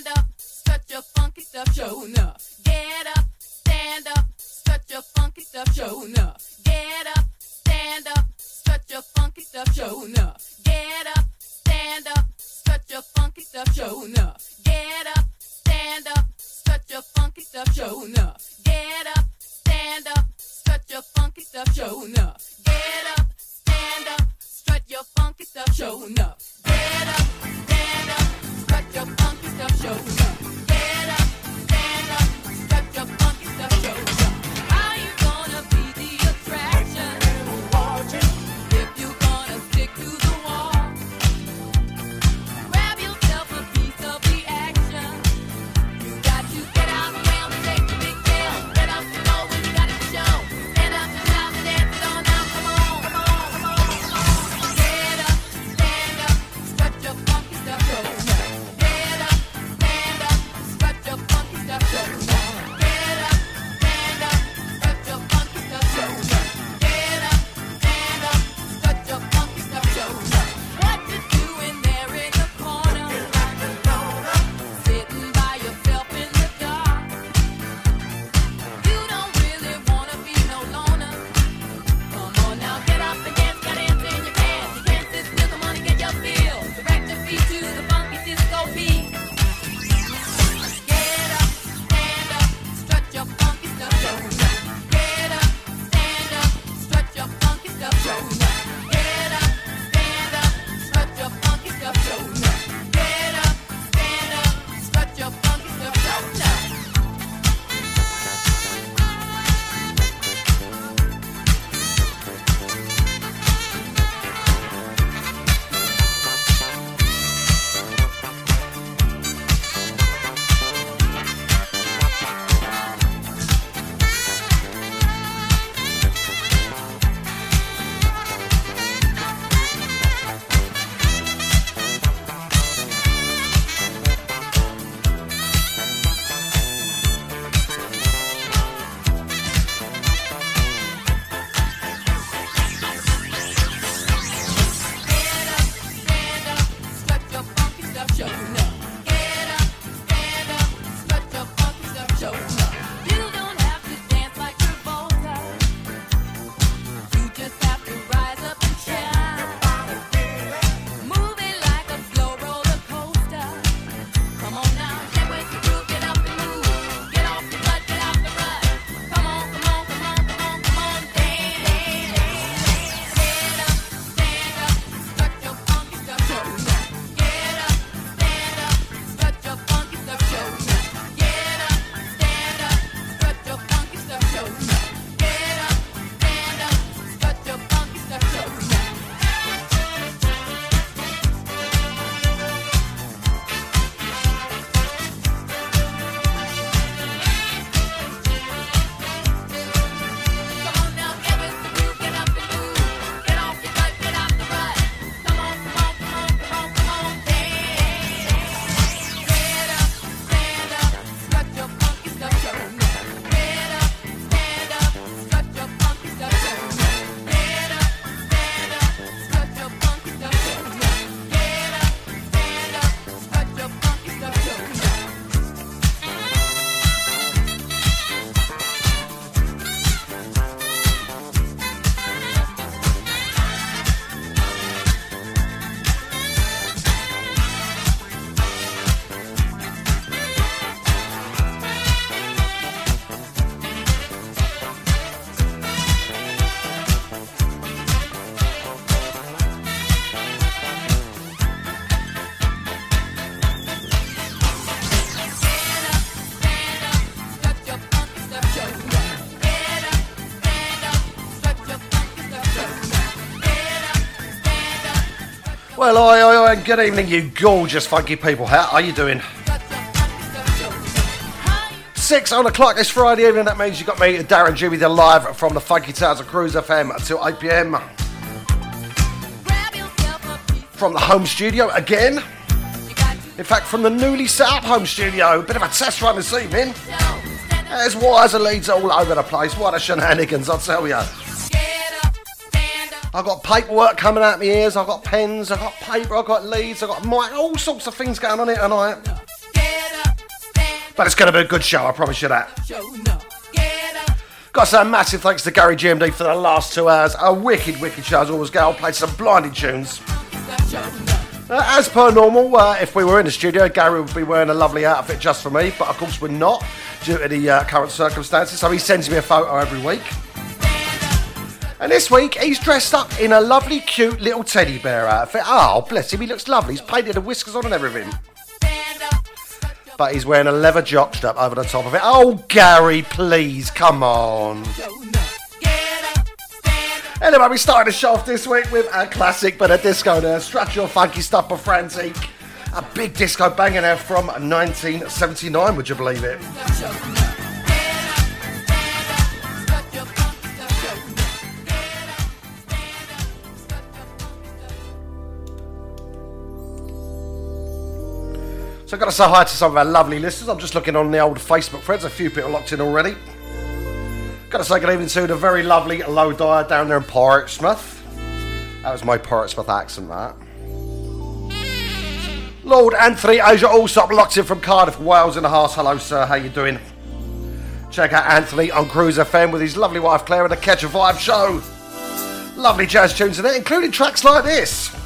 stand up, strut your funky stuff, show enough. Get up, stand up, strut your funky stuff, show enough. Get up, stand up, strut your funky stuff, show enough. Get up, stand up, strut your funky stuff, show enough. Get up, stand up, strut your funky stuff, show enough. Get up, stand up, strut your funky stuff, show enough. Get up, stand up, strut your funky stuff, show enough. Get up, stand up, strut your funky stuff show. and good evening, you gorgeous, funky people. How are you doing? Six on the clock. this Friday evening. That means you got me, Darren Jimmy, the live from the Funky Towers of Cruise FM until 8 pm. From the home studio again. In fact, from the newly set up home studio. A bit of a test run this evening. There's wires and leads all over the place. What a shenanigans, i tell you. I've got paperwork coming out my ears, I've got pens, I've got paper, I've got leads, I've got mic, all sorts of things going on here tonight. But it's going to be a good show, I promise you that. Got to say massive thanks to Gary GMD for the last two hours. A wicked, wicked show as always. Go, played some blinding tunes. Uh, as per normal, uh, if we were in the studio, Gary would be wearing a lovely outfit just for me, but of course we're not due to the uh, current circumstances, so he sends me a photo every week. And this week he's dressed up in a lovely, cute little teddy bear outfit. Ah, oh, bless him, he looks lovely. He's painted the whiskers on and everything. But he's wearing a leather jock strap over the top of it. Oh, Gary, please, come on. Anyway, we started the show off this week with a classic but a disco there. Stretch your funky stuff for Frantique. A big disco banger there from 1979, would you believe it? So I've got to say hi to some of our lovely listeners. I'm just looking on the old Facebook threads. A few people locked in already. Got to say good evening to the very lovely Low Dyer down there in Portsmouth. That was my Portsmouth accent, that. Lord Anthony Asia Allsop locked in from Cardiff, Wales in the house. Hello, sir. How you doing? Check out Anthony on Cruise FM with his lovely wife Claire and the Catch a Vibe show. Lovely jazz tunes in it, including tracks like this.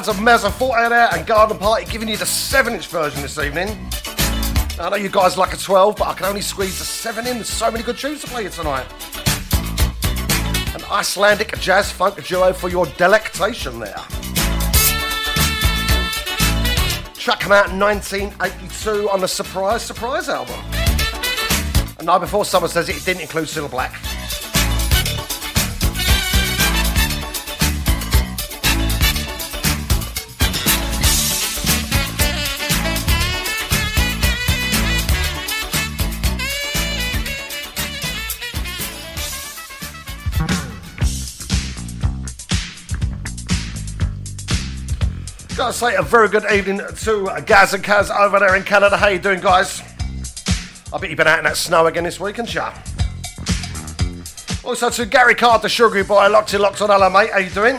Sounds of Mezzoforte there and Garden Party giving you the 7 inch version this evening. I know you guys like a 12, but I can only squeeze the 7 in. There's so many good tunes to play you tonight. An Icelandic jazz funk duo for your delectation there. Track came out in 1982 on the Surprise Surprise album. And night before someone says it, it didn't include Cilla Black. say a very good evening to Gaz and Kaz over there in Canada. How you doing, guys? I bet you've been out in that snow again this week, haven't you? Also to Gary Card, the sugary boy, locked in, locked on. Hello, mate. How you doing?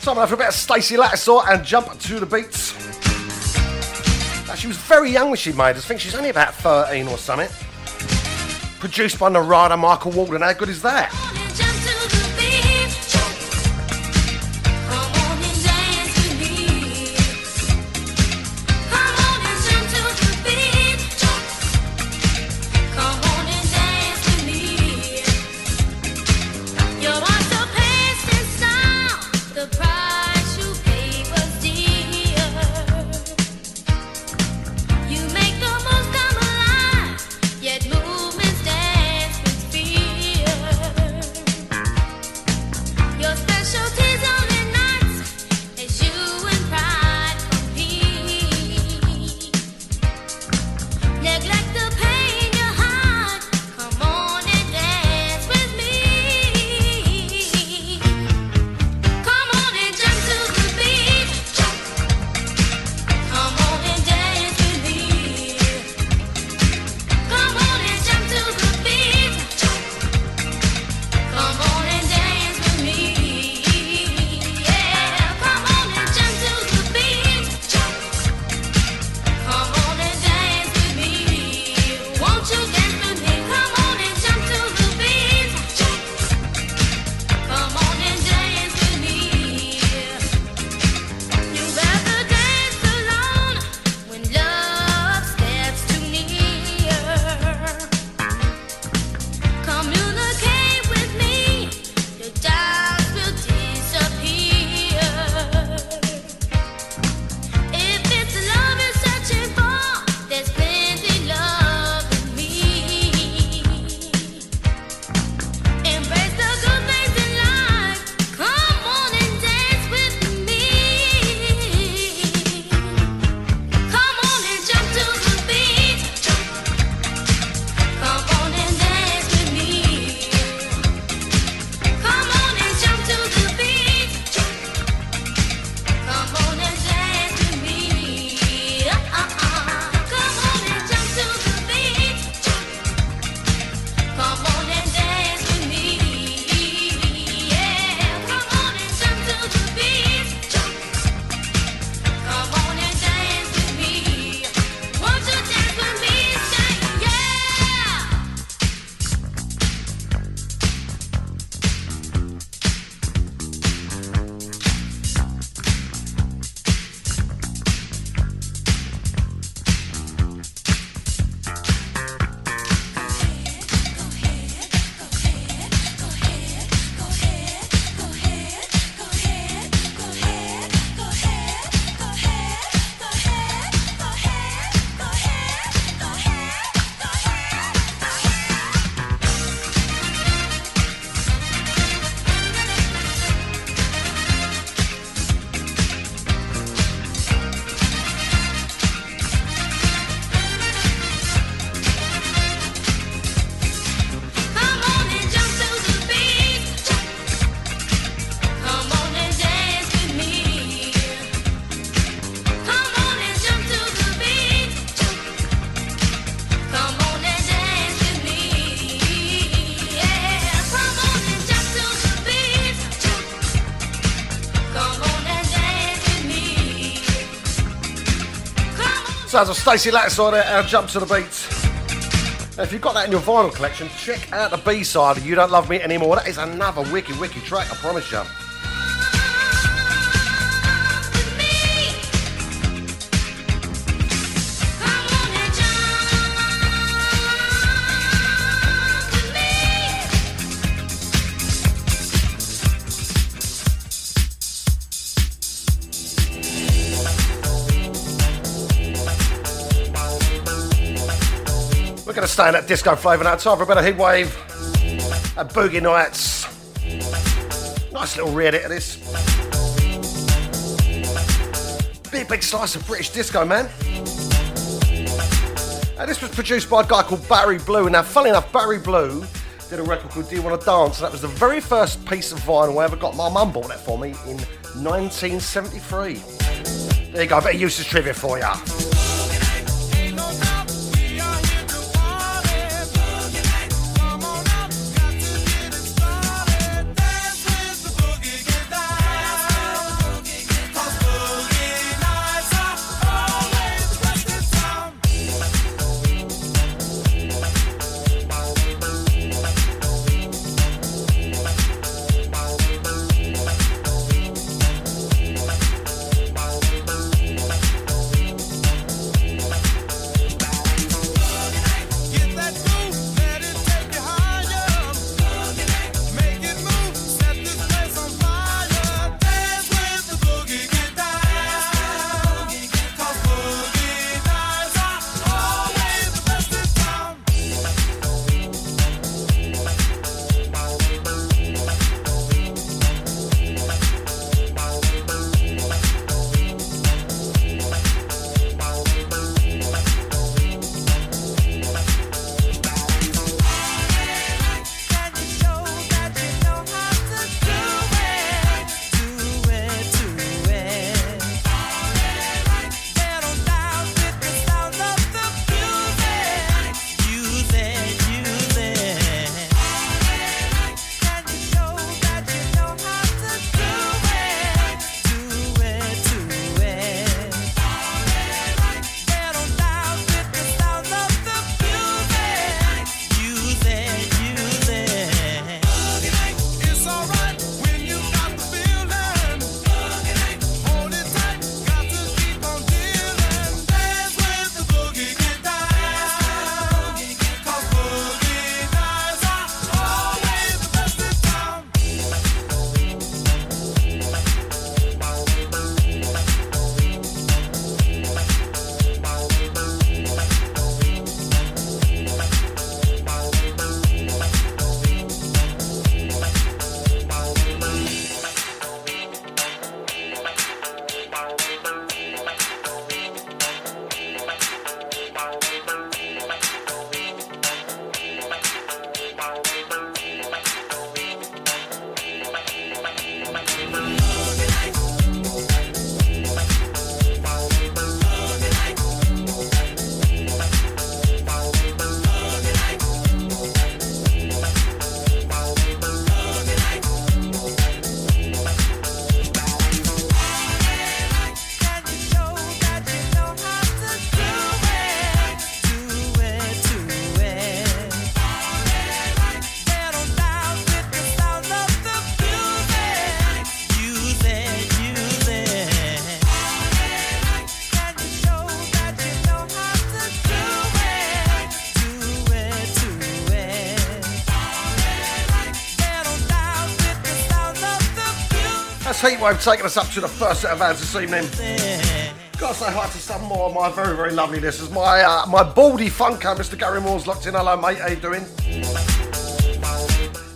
Time for a bit of Stacy Lattisaw and jump to the beats. She was very young when she made us. I think she's only about 13 or something. Produced by Narada Michael Walden. How good is that? Sounds of Stacy Lattisaw it, our jump to the beat. Now, if you've got that in your vinyl collection, check out the B side of You Don't Love Me Anymore. That is another wicked, wicked track, I promise you. staying at Disco Flavour now. Time for a bit of Heatwave and boogie nights. Nice little re-edit of this. Big, big slice of British disco, man. And this was produced by a guy called Barry Blue. Now, funny enough, Barry Blue did a record called Do You Want to Dance? And that was the very first piece of vinyl I ever got. My mum bought it for me in 1973. There you go, a bit of useless trivia for you. Heatwave taking us up to the first set of ads this evening. Gotta say hi to some more of my very, very lovely listeners. My uh, my baldy funko, Mr. Gary Moore's locked in. Hello, mate. How you doing?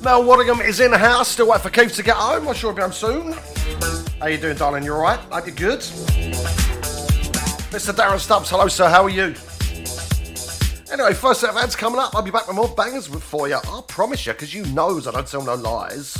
Mel Waddingham is in the house. Still wait for Keith to get home. I'm sure he'll be home soon. How you doing, darling? You alright? Hope you're good. Mr. Darren Stubbs, hello, sir. How are you? Anyway, first set of ads coming up. I'll be back with more bangers for you. I promise you, because you knows I don't tell no lies.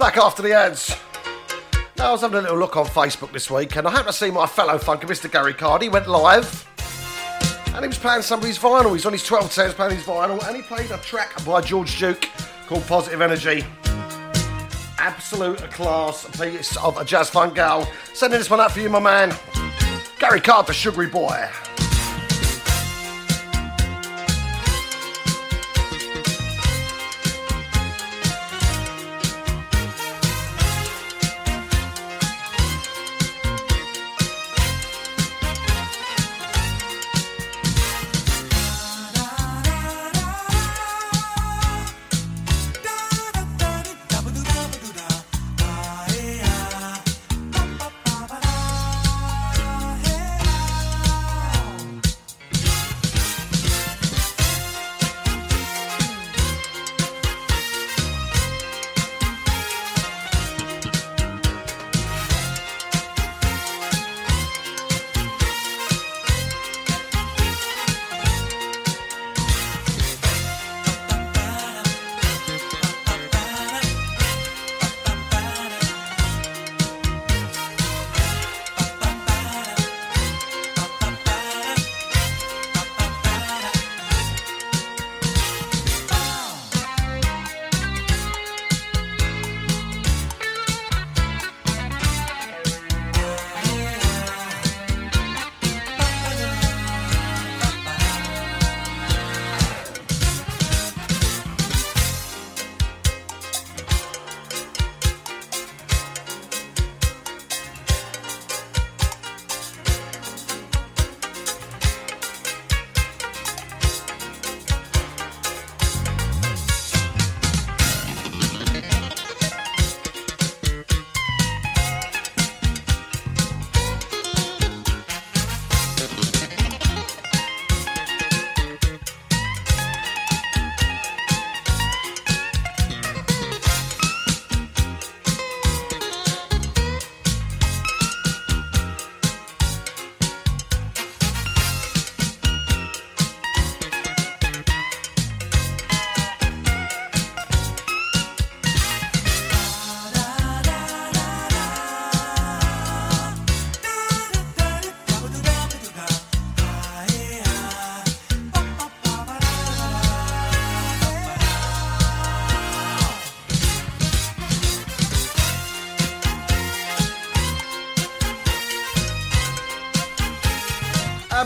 Back after the ads. Now, I was having a little look on Facebook this week and I happened to see my fellow funker, Mr. Gary Cardi, went live and he was playing somebody's vinyl. He's on his 12 10s playing his vinyl and he played a track by George Duke called Positive Energy. Absolute class piece of a jazz funk gal. Sending this one out for you, my man. Gary Card, the sugary boy.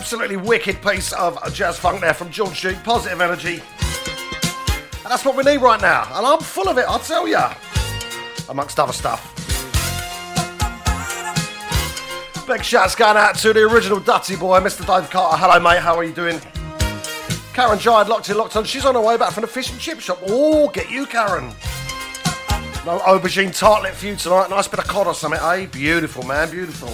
Absolutely wicked piece of jazz funk there from George Duke. Positive energy. And that's what we need right now. And I'm full of it, I'll tell ya. Amongst other stuff. Big shouts going out to the original Dutty boy, Mr. Dave Carter. Hello, mate. How are you doing? Karen Giant, locked in, locked on. She's on her way back from the fish and chip shop. Oh, get you, Karen. No aubergine tartlet for you tonight. Nice bit of cod or something, eh? Beautiful, man. Beautiful.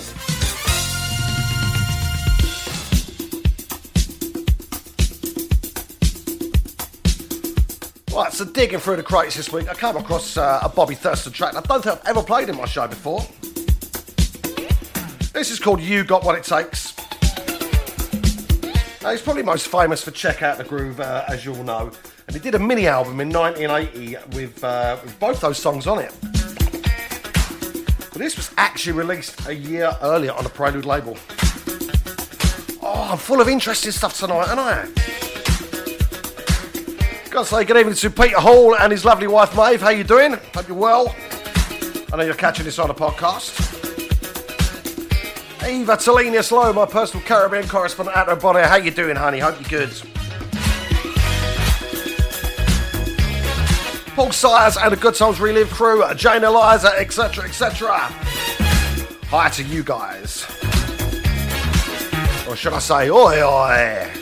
So digging through the crates this week, I came across uh, a Bobby Thurston track. I don't think I've ever played in my show before. This is called You Got What It Takes. Now, he's probably most famous for Check Out the Groove, uh, as you all know. And he did a mini album in 1980 with, uh, with both those songs on it. But this was actually released a year earlier on the Prelude label. Oh, I'm full of interesting stuff tonight, aren't I? Gotta say good evening to Peter Hall and his lovely wife Maeve. How you doing? Hope you're well. I know you're catching this on a podcast. Eva Talenia Slow, my personal Caribbean correspondent at of Bonnie. How you doing, honey? Hope you're good. Paul Sires and the Good Times Relive crew, Jane Eliza, etc., etc. Hi to you guys. Or should I say, oi oi.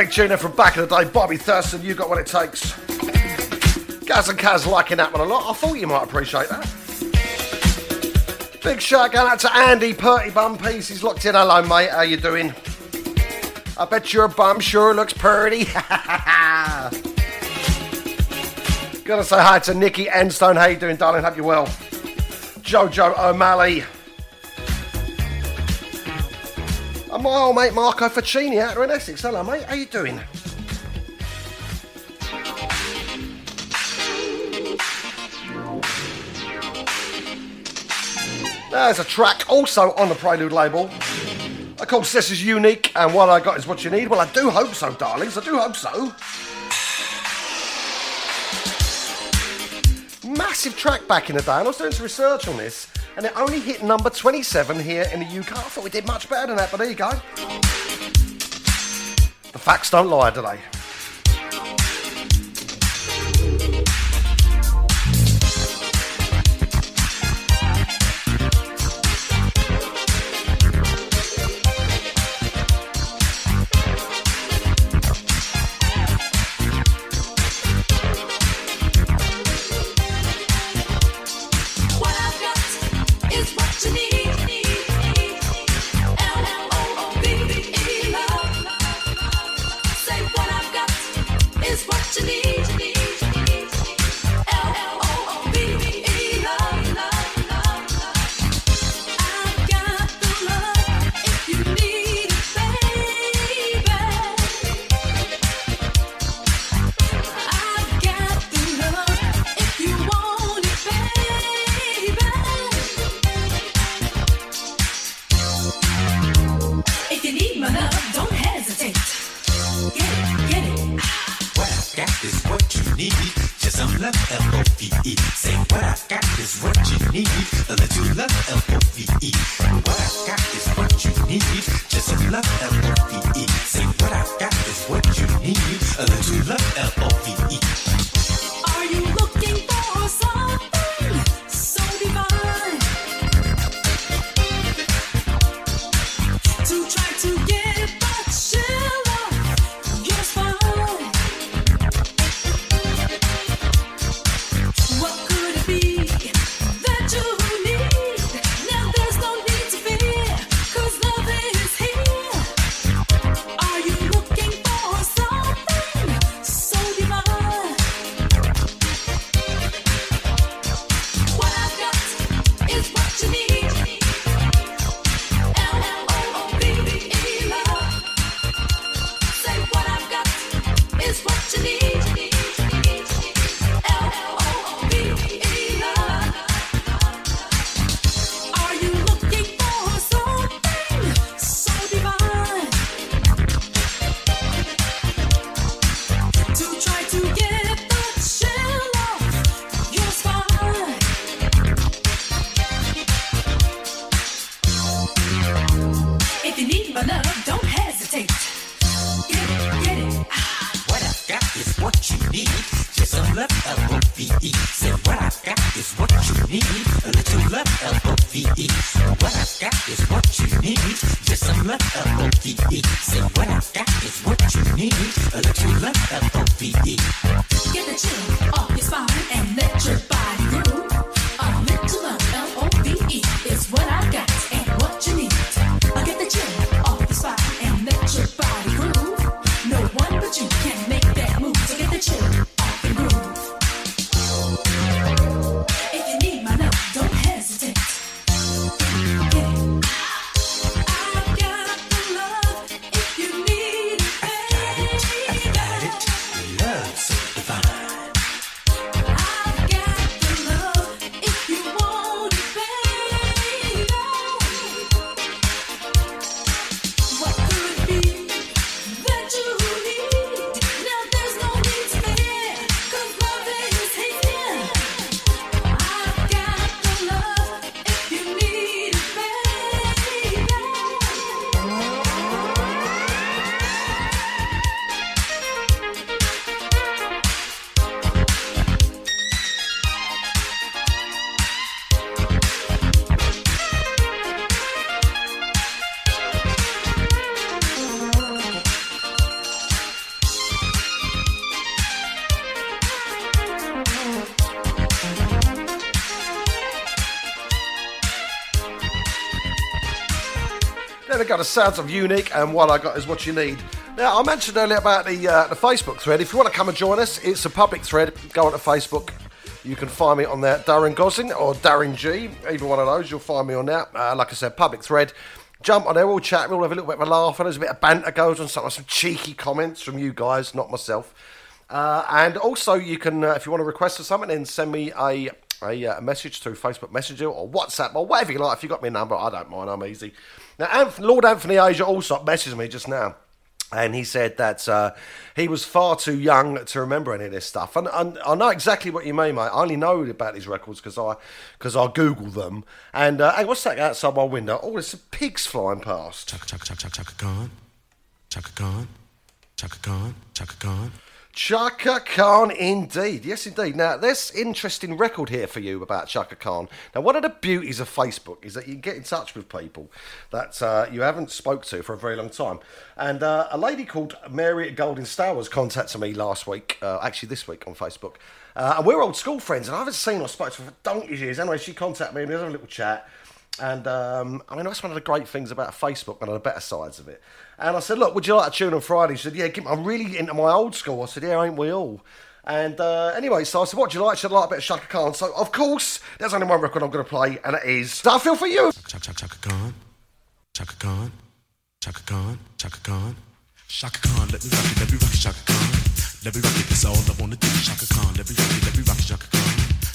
Big, tuner from back in the day, Bobby Thurston. You got what it takes. Gaz and Kaz liking that one a lot. I thought you might appreciate that. Big shout going out to Andy Purty Bum Piece. He's locked in. Hello, mate. How you doing? I bet your bum sure looks purty. Gotta say hi to Nikki Enstone. How you doing, darling? Hope you're well. Jojo O'Malley. My old mate Marco Ficini out there in Essex. Hello, mate. How you doing? There's a track also on the Prelude label. Of course, this is unique, and what I got is what you need. Well, I do hope so, darlings. I do hope so. Massive track back in the day, and I was doing some research on this, and it only hit number 27 here in the UK. I thought we did much better than that, but there you go. The facts don't lie, do they? There we go, the sounds of Unique, and what I got is what you need. Now, I mentioned earlier about the uh, the Facebook thread. If you want to come and join us, it's a public thread. Go onto Facebook. You can find me on there, Darren Gosling or Darren G. Either one of those, you'll find me on there. Uh, like I said, public thread. Jump on there, we'll chat, we'll have a little bit of a laugh, and there's a bit of banter goes on, some, some cheeky comments from you guys, not myself. Uh, and also, you can, uh, if you want to request for something, then send me a, a, uh, message through Facebook Messenger or WhatsApp or whatever you like. If you got my number, I don't mind, I'm easy. Now, Lord Anthony Asia also messaged me just now. And he said that uh, he was far too young to remember any of this stuff. And, and I know exactly what you mean, mate. I only know about these records because I, cause I Google them. And uh, hey, what's that outside my window? Oh, there's some pigs flying past. Chaka chaka chaka chaka Khan. Chaka Khan. Chaka. Chaka Khan. Chaka Khan, indeed. Yes, indeed. Now, there's interesting record here for you about Chaka Khan. Now, one of the beauties of Facebook is that you get in touch with people that uh, you haven't spoke to for a very long time. And uh, a lady called Mary Golden Star was contacted me last week, uh, actually this week on Facebook. Uh, and we're old school friends, and I haven't seen or spoken to her for donkey's years. Anyway, she contacted me and we had a little chat. And um, I mean, that's one of the great things about Facebook, one of the better sides of it. And I said, Look, would you like to tune on Friday? She said, Yeah, I'm really into my old school. I said, Yeah, ain't we all? And uh, anyway, so I said, What do you like? She said, I like a bit of Chaka Khan. So, of course, there's only one record I'm going to play, and it is I Feel For You. Chaka chaka chaka Khan. Chaka Khan. Chaka Khan. Chaka Khan. Chaka Khan, let me rock it, let me rock it, Chaka Khan. Let me rock it, that's all I wanna do. Chaka Khan, let me rock it, let me rock it, Chaka Khan.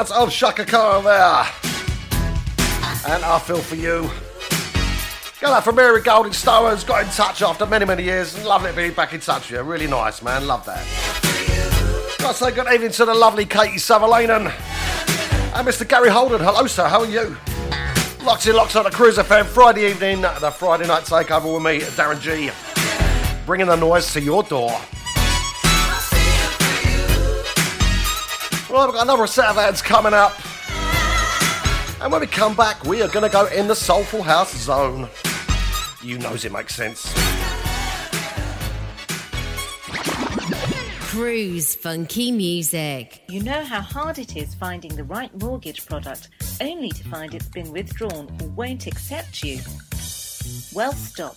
Sounds of Chaka Khan there. And I feel for you. Got that from Mary Golding Stowers, got in touch after many, many years. Lovely to be back in touch with you. Really nice, man. Love that. Got to say good evening to the lovely Katie Sutherlanen. And Mr. Gary Holden. Hello, sir. How are you? Locked in, locked on the Cruise FM Friday evening, the Friday night takeover with me, Darren G. Bringing the noise to your door. Right, we've got another set of ads coming up. And when we come back, we are going to go in the Soulful House zone. You knows it makes sense. Cruise funky music. You know how hard it is finding the right mortgage product only to find it's been withdrawn or won't accept you? Well, stop.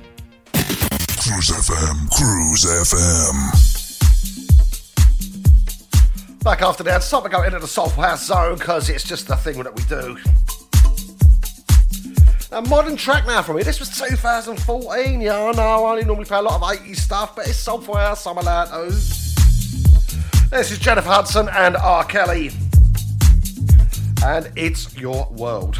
Cruise FM, Cruise FM. Back after that, stop and go into the Soulful House zone because it's just the thing that we do. A modern track now from me. This was 2014. Yeah, I know. I only normally play a lot of 80s stuff, but it's Soulful House. I'm allowed to. This is Jennifer Hudson and R. Kelly. And it's your world.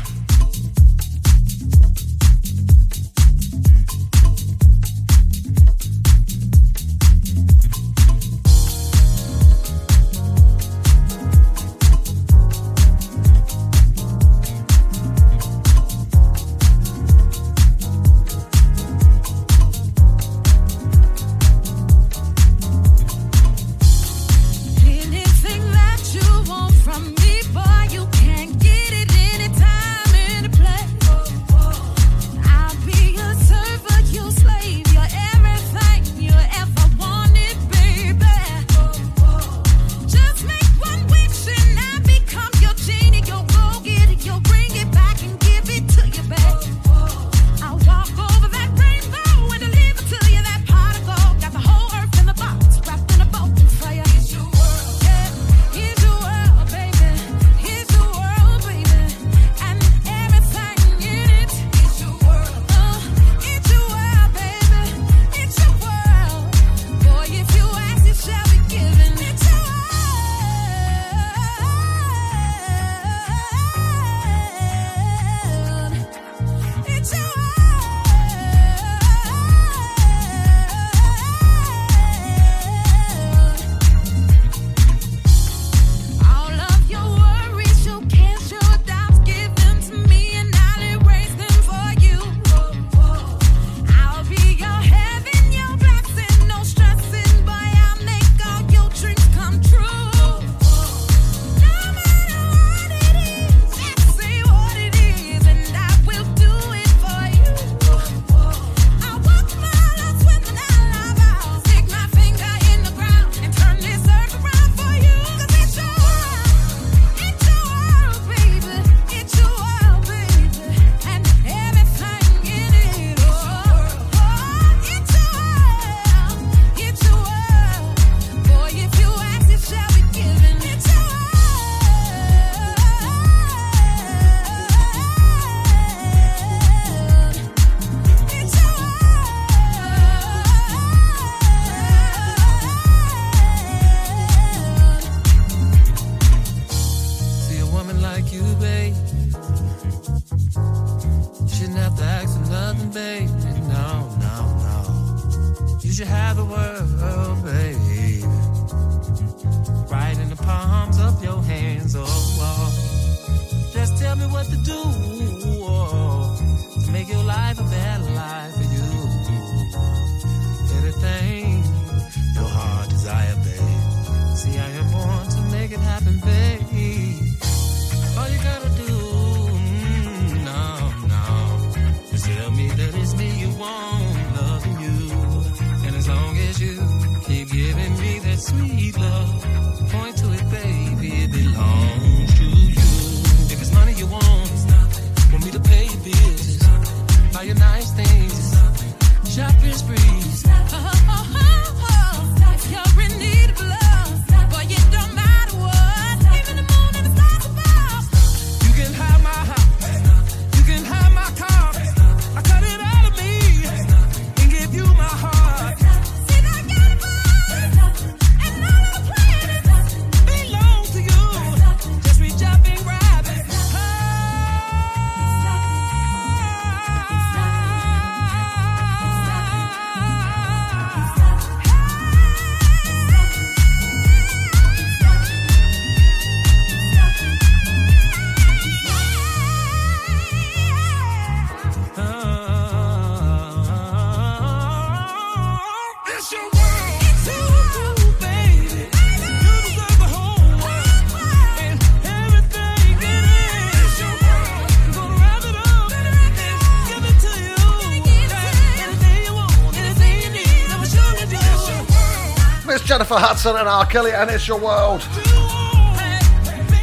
Jennifer Hudson and R. Kelly, and it's your world.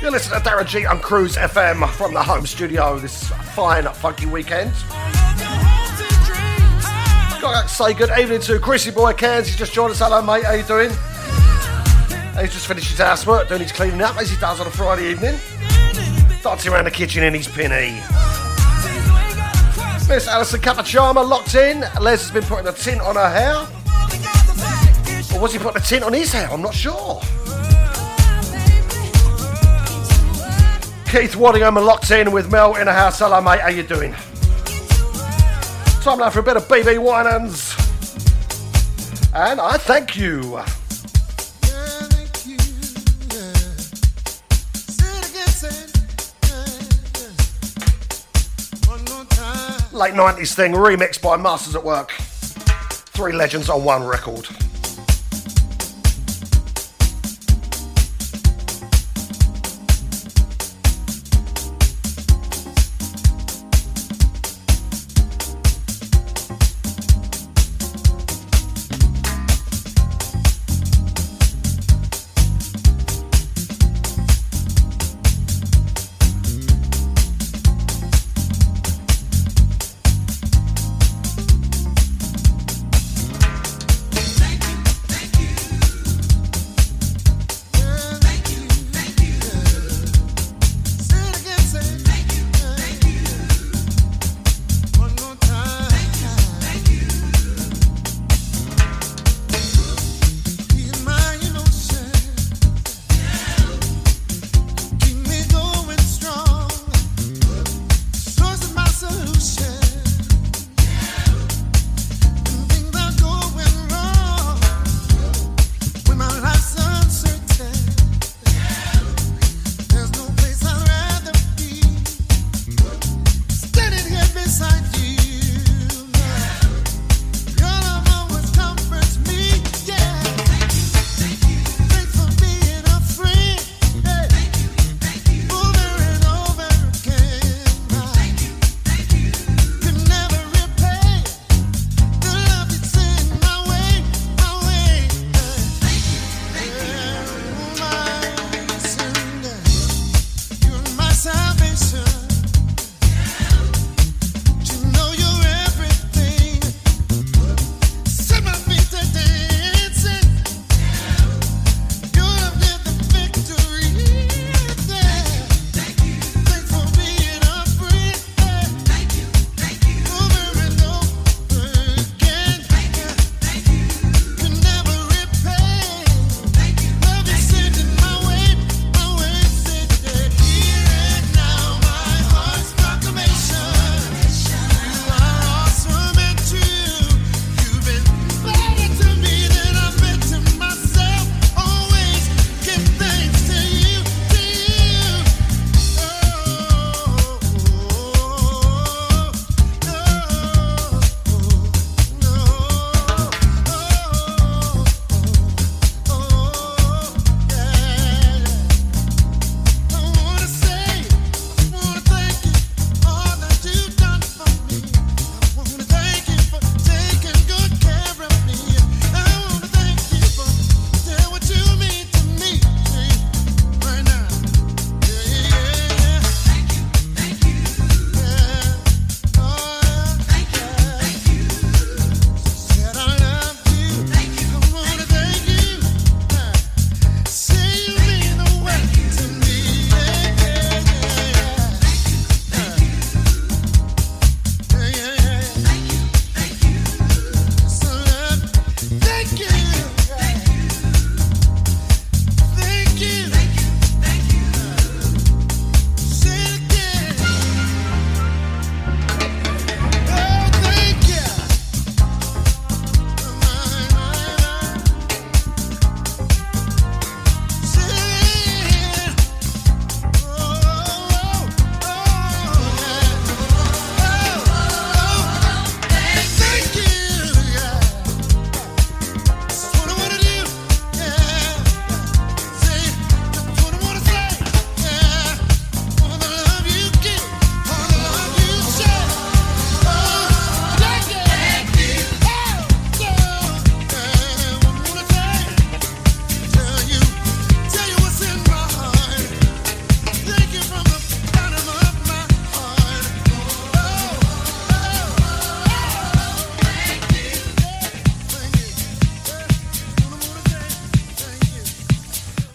You're listening to Darren G on Cruise FM from the home studio this fine, funky weekend. Got to say good evening to Chrissy Boy Cairns. He's just joined us. Hello, mate. How you doing? He's just finished his housework, doing his cleaning up as he does on a Friday evening. Dancing around the kitchen in his pinny. Miss Alison Capachama locked in. Les has been putting a tint on her hair. Or was he putting a tint on his hair? I'm not sure. Keith Waddingham are locked in with Mel in the house. Hello, mate. How you doing? Time now for a bit of BeBe Winans. And I thank you. Late 90s thing, remixed by Masters at Work. Three legends on one record.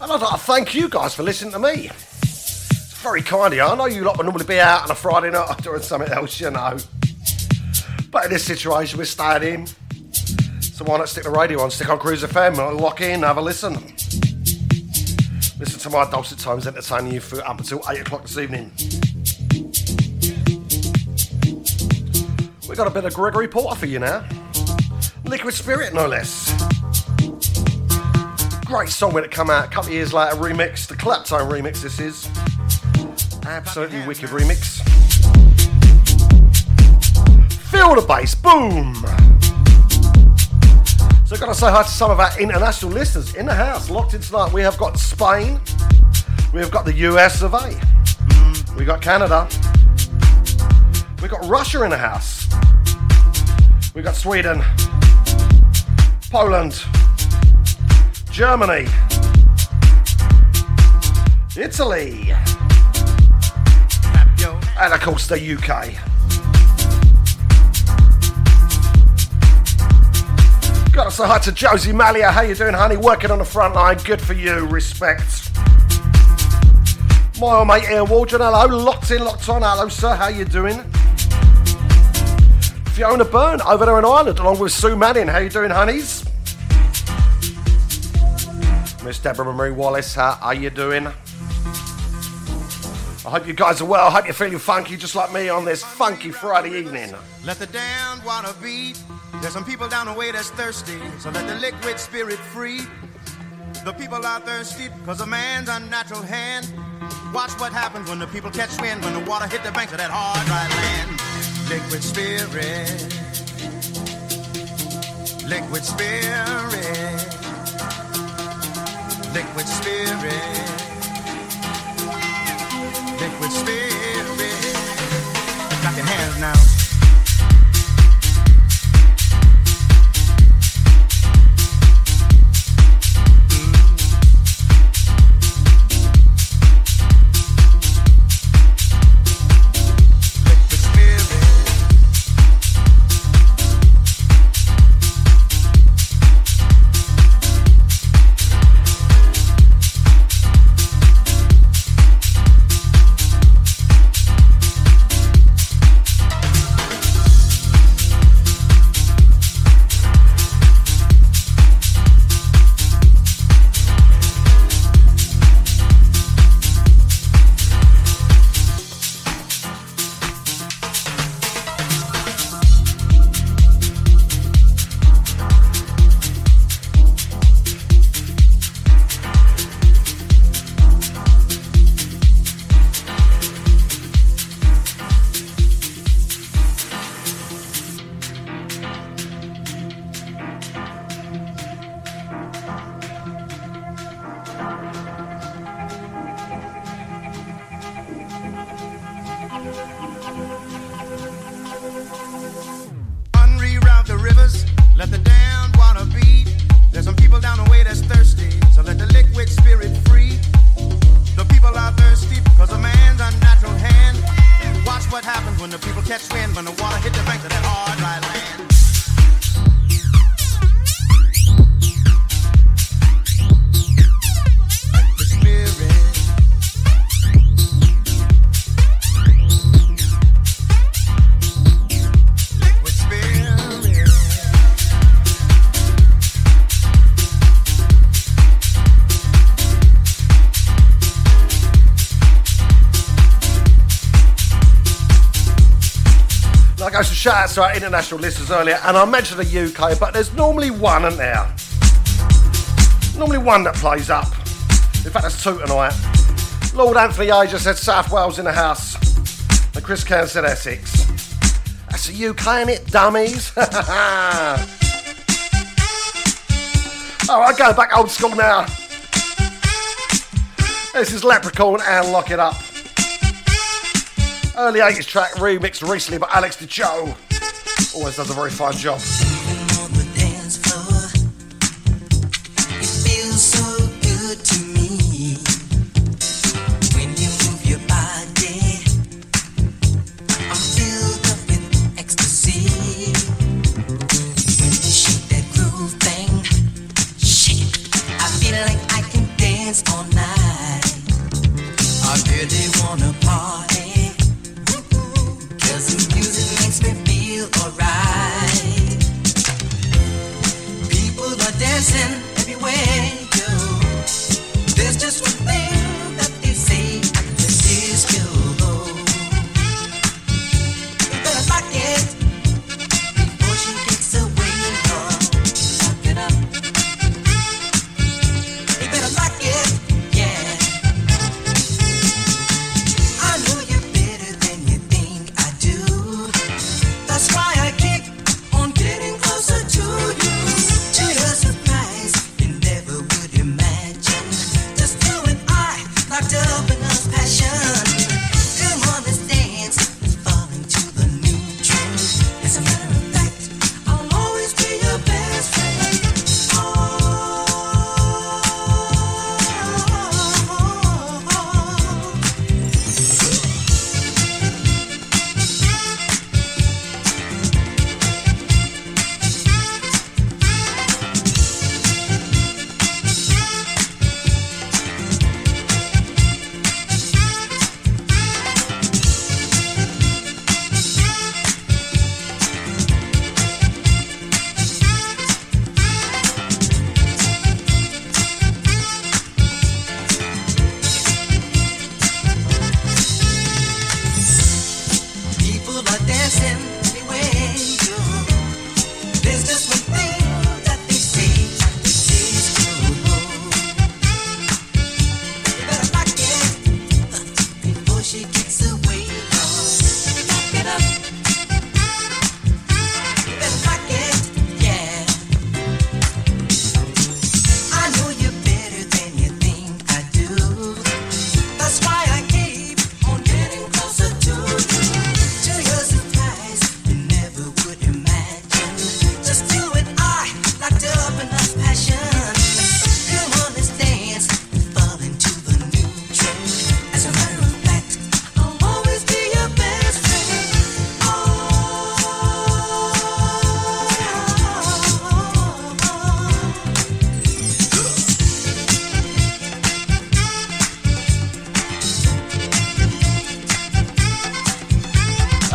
And I'd like to thank you guys for listening to me. It's very kind of you. I know you lot would normally be out on a Friday night doing something else, you know. But in this situation, we're staying in. So why not stick the radio on, stick on Cruise FM, and lock in, have a listen. Listen to my dulcet tones entertaining you through up until 8 o'clock this evening. We've got a bit of Gregory Porter for you now. Liquid Spirit, no less. Great song when it come out a couple of years later, remix, the Claptone remix this is. Absolutely wicked remix. Feel the bass, boom! So I've got to say hi to some of our international listeners in the house, locked in tonight. We have got Spain, we have got the US of A, we got Canada, we got Russia in the house, we got Sweden, Poland, Germany, Italy, and of course the UK. Got to say hi to Josie Malia. How you doing, honey? Working on the front line. Good for you. Respect. My old mate Ian Waldron. Hello. Locked in, locked on. Hello, sir. How you doing? Fiona Byrne over there in Ireland, along with Sue Manning. How you doing, honeys? Miss Deborah Marie Wallace. How are you doing? I hope you guys are well. I hope you're feeling funky just like me on this funky Friday evening. Let the damned water beat. There's some people down the way that's thirsty, so let the liquid spirit free. The people are thirsty because of man's unnatural hand. Watch what happens when the people catch wind, when the water hit the banks of that hard, dry land. Liquid spirit. Liquid spirit. Liquid spirit. Liquid spirit. Clap your hands now. Shout out to our international listeners earlier, and I mentioned the UK, but there's normally one, isn't there? Normally one that plays up. In fact, there's two tonight. Lord Anthony Ager said South Wales in the house, and Chris Cairn said Essex. That's the UK, ain't it, dummies? Alright, going back old school now. This is Leprechaun and Lock It Up. Early 80s track remixed recently by Alex DeJoe. Always does a very fine job.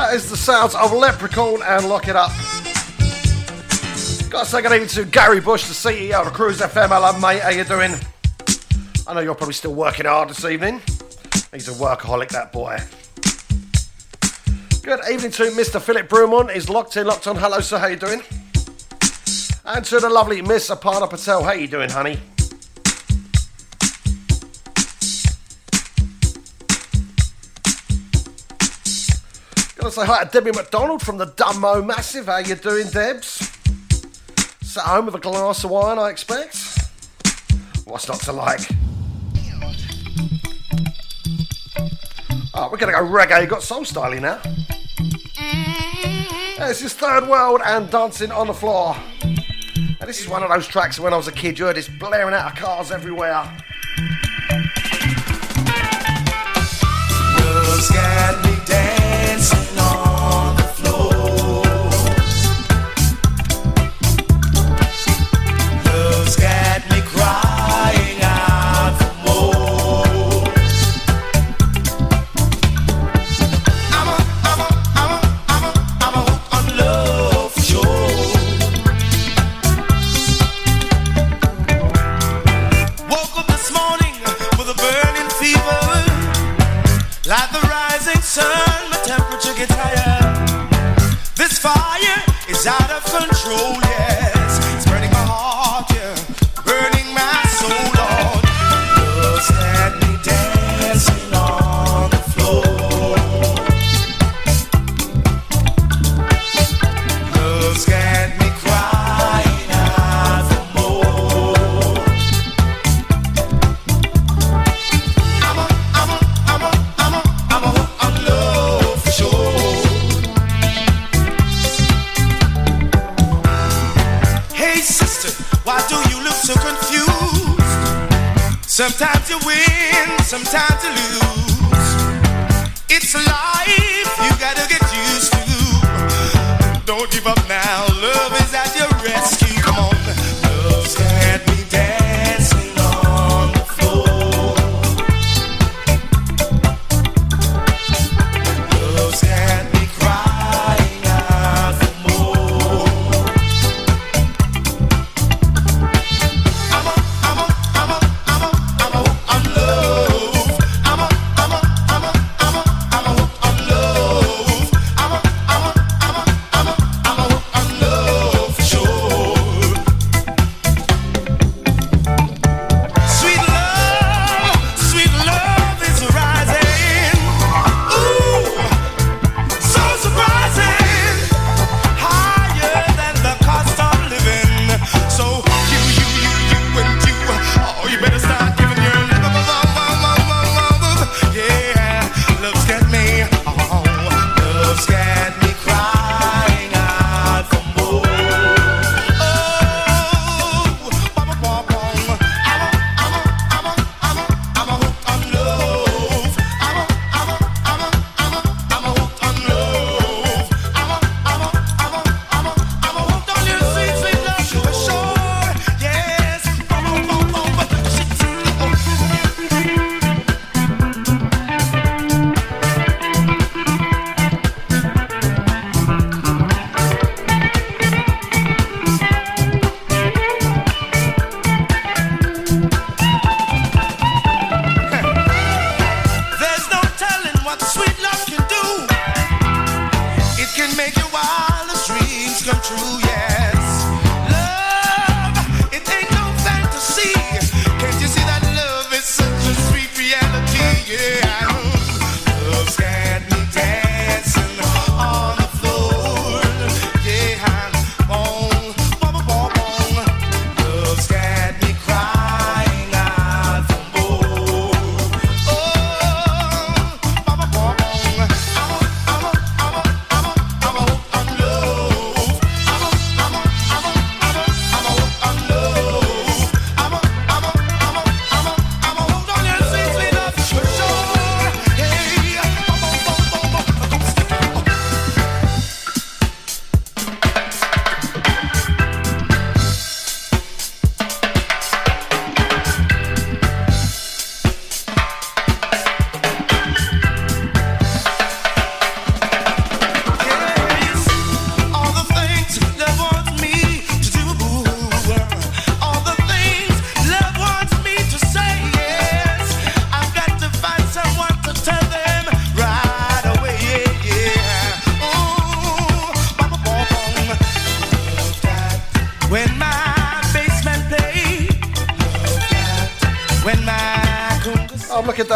that is the sounds of Leprechaun and Lock It Up. Got to say good evening to Gary Bush, the CEO of Cruise FM. Hello, mate. How you doing? I know you're probably still working hard this evening. He's a workaholic, that boy. Good evening to Mr. Philip Broomon. He's locked in, locked on. Hello, sir. How you doing? And to the lovely Miss Aparna Patel. How you doing, honey? want to say hi to Debbie McDonald from the Dumbo Massive. How you doing, Debs? Sat home with a glass of wine, I expect. What's not to like? Oh, we're going to go reggae. You got soul styling now. Yeah, this is Third World and Dancing on the Floor. And this is one of those tracks when I was a kid, you heard this blaring out of cars everywhere. Love's got me down dancing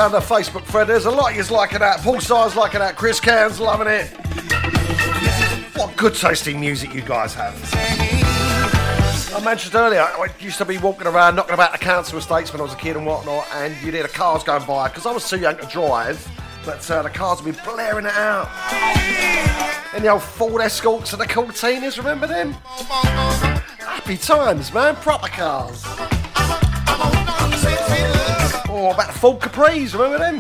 down the Facebook thread. There's a lot yous liking that. Paul Sire's liking that. Chris Cairns loving it. What good tasting music you guys have. I mentioned earlier, I used to be walking around knocking about the council estates when I was a kid and whatnot, and you'd hear the cars going by because I was too young to drive, but uh, the cars would be blaring it out. And the old Ford Escorts and the Cortinas, remember them? Happy times, man. Proper cars. Oh, about the Ford Capris, remember them?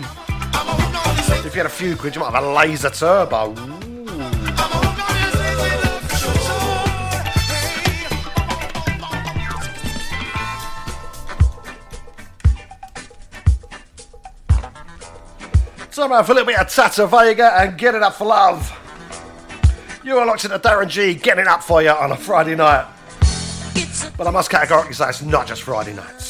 If you had a few quid, you might have a laser turbo. So, man, for a little bit of Tata Vega and get it up for love. You are locked into Darren G, getting it up for you on a Friday night. But I must categorically say it's not just Friday nights.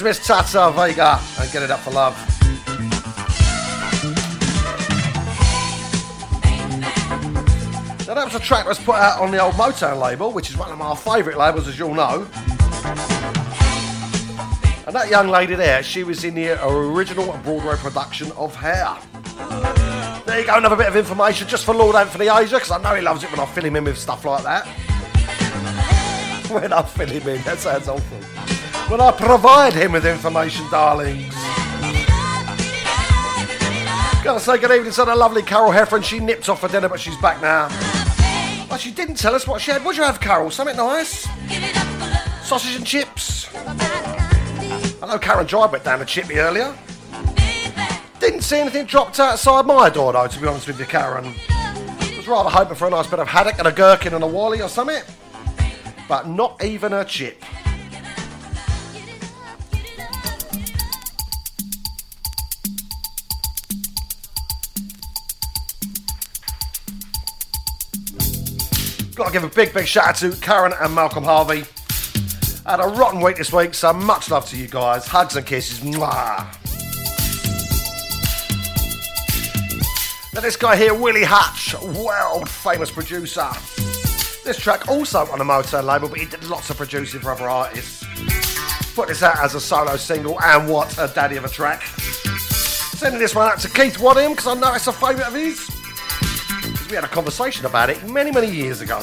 Is Miss Tata Vega and Get It Up for Love. Now that was a track that was put out on the old Motown label, which is one of my favourite labels, as you'll know. And that young lady there, she was in the original Broadway production of Hair. There you go, another bit of information just for Lord Anthony Asia, because I know he loves it when I fill him in with stuff like that. when I fill him in, that sounds awful. When I provide him with information, darlings. Gotta say good evening to the lovely Carol Heffron. She nipped off for dinner, but she's back now. Well, she didn't tell us what she had. What'd you have, Carol? Something nice? Sausage and chips? I know Karen Drive went down to Chippy earlier. Didn't see anything dropped outside my door, though, to be honest with you, Karen. I was rather hoping for a nice bit of haddock and a gherkin and a wally or something. But not even a chip. Gotta give a big, big shout out to Karen and Malcolm Harvey. Had a rotten week this week, so much love to you guys. Hugs and kisses. Mwah. Now this guy here, Willie Hutch, world famous producer. This track also on the Motown label, but he did lots of producing for other artists. Put this out as a solo single, and what a daddy of a track. Sending this one out to Keith Wadham, because I know it's a favourite of his. We had a conversation about it many, many years ago.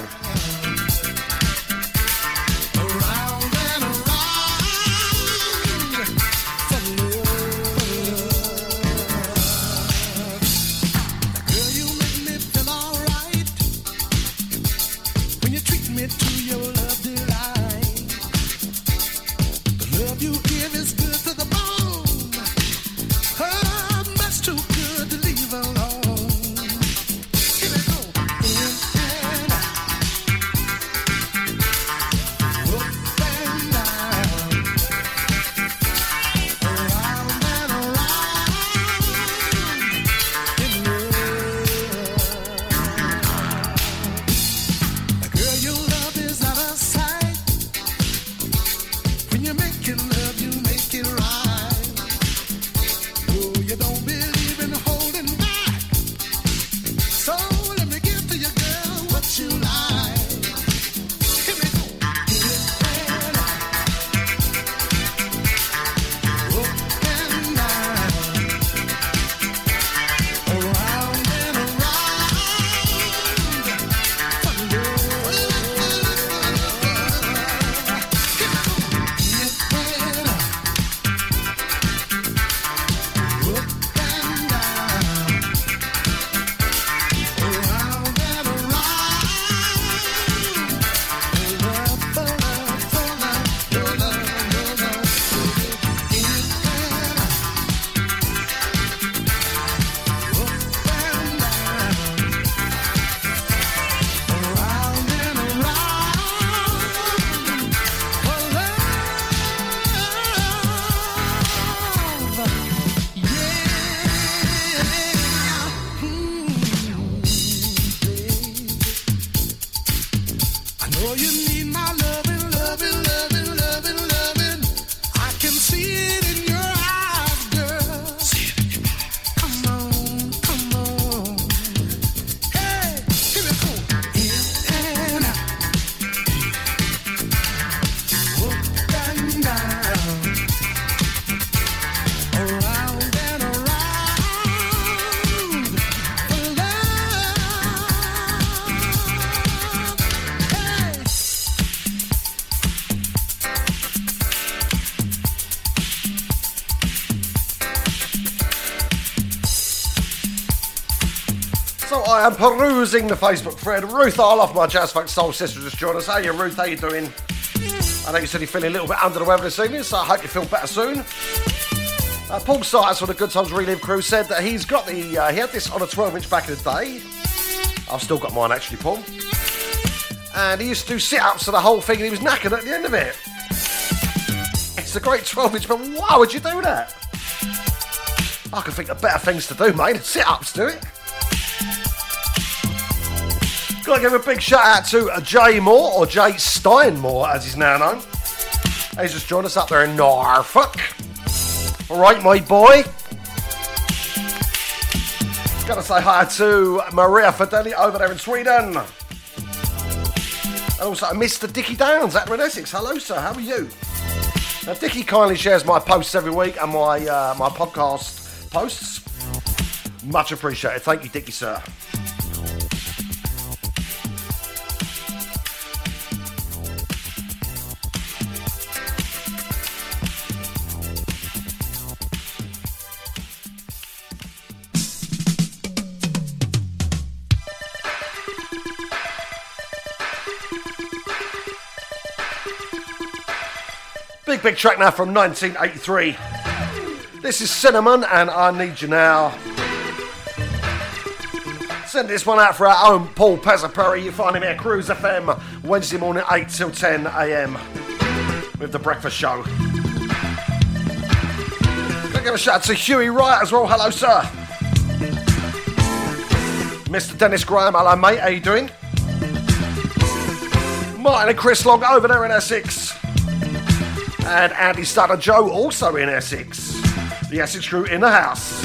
So I am perusing the Facebook thread. Ruth, I love my jazz funk soul sister just joined us. How you, Ruth? How you doing? I know you said you're feeling a little bit under the weather this evening, so I hope you feel better soon. Uh, Paul Sites from the Good Times Relive crew said that he's got the uh, he had this on a 12 inch back in the day. I've still got mine actually, Paul. And he used to do sit ups for the whole thing, and he was knackered at the end of it. It's a great 12 inch, but why would you do that? I can think of better things to do, mate. Sit ups, do it. Gotta give a big shout out to uh, Jay Moore, or Jay Steinmore as he's now known. He's just joined us up there in Norfolk. All right, my boy. Gotta say hi to Maria Fideli over there in Sweden. And also Mr. Dickie Downs there in Essex. Hello, sir. How are you? Now, Dickie kindly shares my posts every week and my uh, my podcast posts. Much appreciated. Thank you, Dickie, sir. Big, track now from 1983. This is Sinnamon and I Need You Now. Send this one out for our own Paul Pezzaperi. You find him here, Cruise FM, Wednesday morning, 8 till 10 a.m. with the breakfast show. Gonna give a shout out to Huey Wright as well. Hello, sir. Mr. Dennis Graham, hello, mate. How you doing? Martin and Chris Long over there in Essex. And Andy Stutter Joe also in Essex. The Essex crew in the house.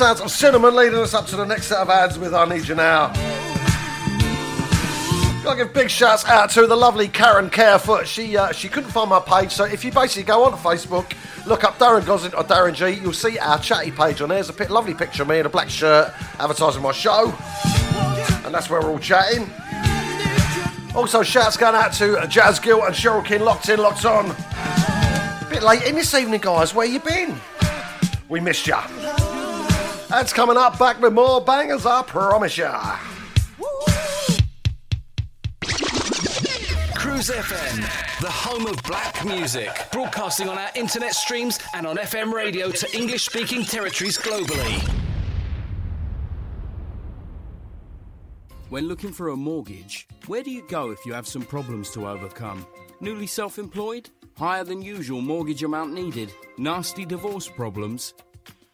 Sounds of Sinnamon leading us up to the next set of ads with I Need You Now. Gotta give big shouts out to the lovely Karen Carefoot. She uh, she couldn't find my page, so if you basically go on Facebook, look up Darren Gosling or Darren G, you'll see our chatty page on there. There's a lovely picture of me in a black shirt advertising my show, and that's where we're all chatting. Also, shouts going out to Jazz Gill and Cheryl King, locked in, locked on. Bit late in this evening, guys. Where you been? We missed ya. That's coming up. Back with more bangers, I promise ya. Cruise FM, the home of black music, broadcasting on our internet streams and on FM radio to English speaking territories globally. When looking for a mortgage, where do you go if you have some problems to overcome? Newly self employed? Higher than usual mortgage amount needed? Nasty divorce problems?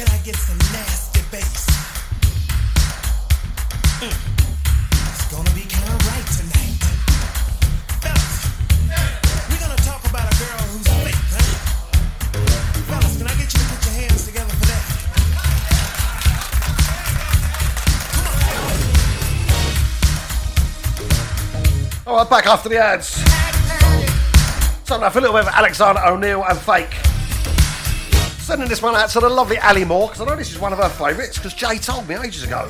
Can I get some nasty bass? Mm. It's gonna be kinda right tonight. Fellas, we're gonna talk about a girl who's fake? Fellas, can I get you to put your hands together for that? All right, back after the ads. So now for a little bit of Alexander O'Neal and Fake. Sending this one out to the lovely Ali Moore, because I know this is one of her favourites, because Jay told me ages ago.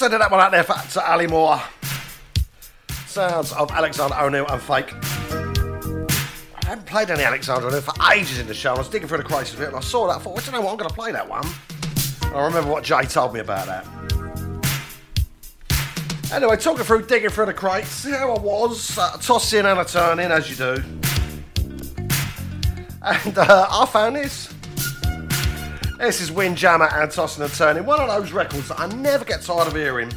Sending that one out there for, to Ali Moore. Sounds of Alexander O'Neal and Fake. I haven't played any Alexander O'Neal for ages in the show. I was digging through the crisis bit and I saw that. I thought, well, do you know what? I'm going to play that one. And I remember what Jay told me about that. Anyway, talking through digging through the crates, here I was, uh, tossing and a turning as you do. And uh, I found this. This is Windjammer and Tossing and Turning, one of those records that I never get tired of hearing.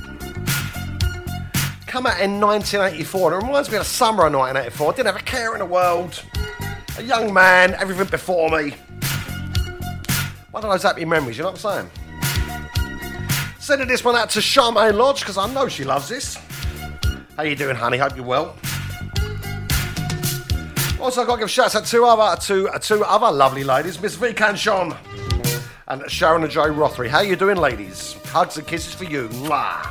Come out in 1984, and it reminds me of summer of 1984. I didn't have a care in the world. A young man, everything before me. One of those happy memories, you know what I'm saying? Sending this one out to Charmaine Lodge because I know she loves this. How you doing, honey? Hope you're well. Also, I've got to give shouts out to other to uh, two other lovely ladies, Miss Vican Sean and Sharon and Joe Rothery. How you doing, ladies? Hugs and kisses for you. Mwah.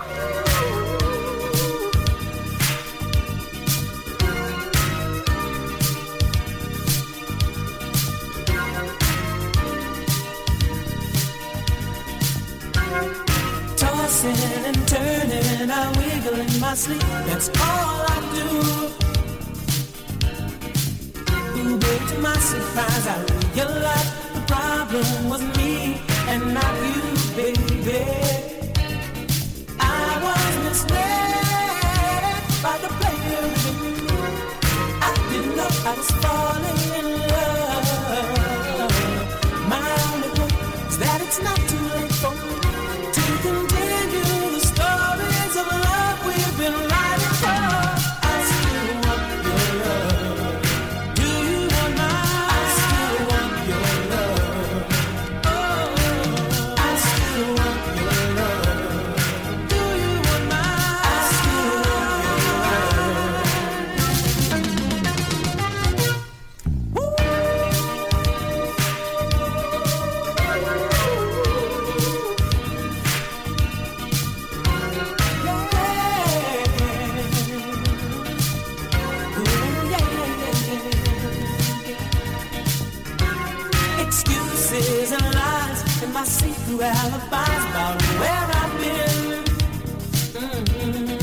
Tossing and turning, I wiggle in my sleep. That's all I do. Ooh, to my surprise, I realized the problem was me and not you, baby. I was misled by the player. I didn't know I was falling in love. My only hope is that it's not see-through alibis about where I've been. Mhm.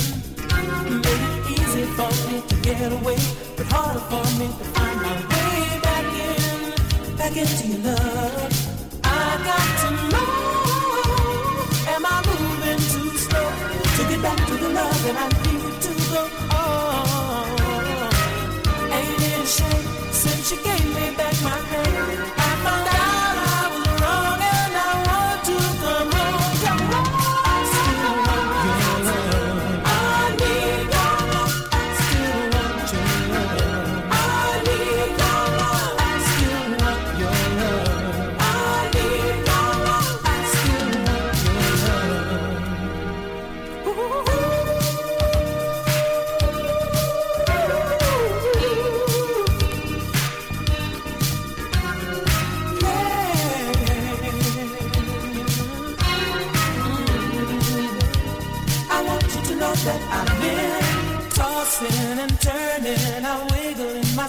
Made it easy for me to get away, but harder for me to find my way back in, back into your love. I got to know, am I moving too slow to get back to the love that I need to go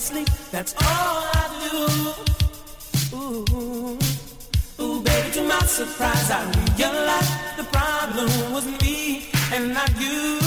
sleep. That's all I do. Ooh, ooh, baby, to my surprise, I realized the problem was me and not you.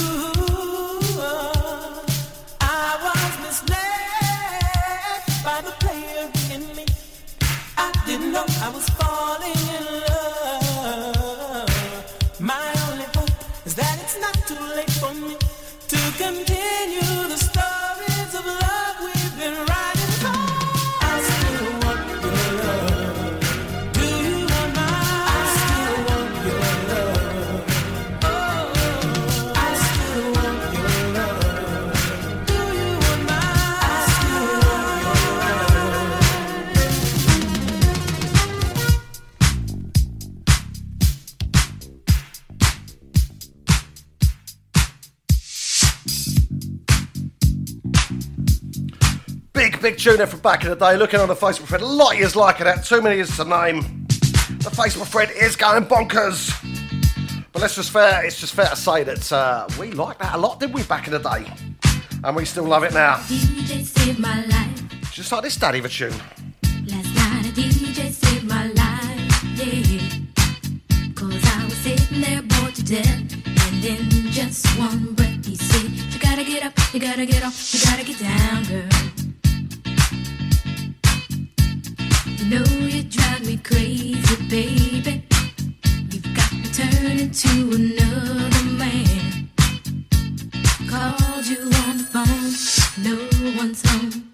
Big, big from back in the day. Looking on the Facebook thread, a lot of yous liking that. Too many is to name. The Facebook thread is going bonkers. But let's just fair, it's just fair to say that uh, we liked that a lot, didn't we, back in the day? And we still love it now. DJ saved my life. Just like this daddy of a tune. Last night a DJ saved my life, yeah. Cause I was sitting there bored to death. And And in just one breath, he said, You gotta get up, you gotta get off, you gotta get down, girl. You know you drive me crazy, baby. You've got me turning to another man. Called you on the phone, no one's home.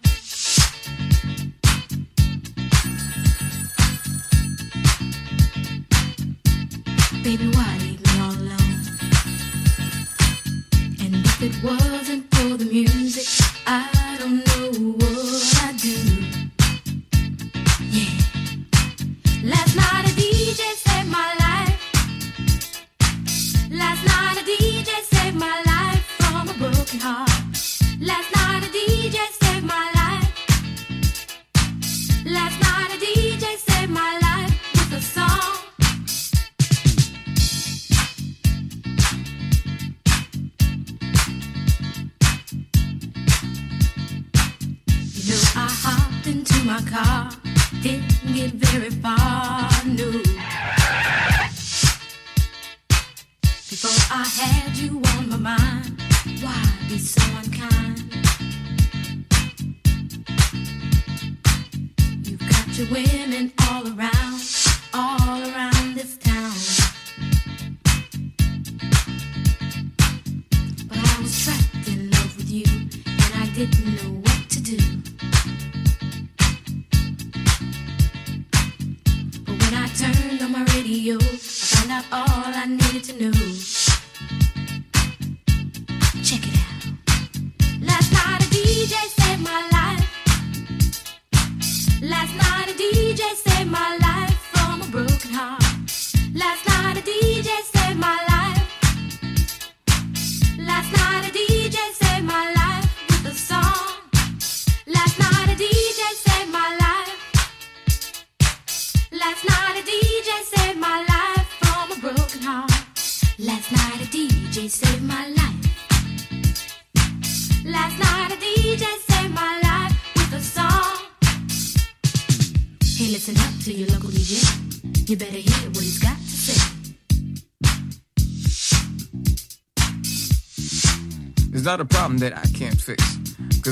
Baby, why leave me all alone? And if it wasn't for the music, I don't know what my life. Last night a DJ saved my life from a broken heart. Last night a DJ saved my life. Last night a DJ saved my life with a song. You know, I hopped into my car, didn't get very far. Before I had you on my mind, why be so unkind? You've got your women all around, all around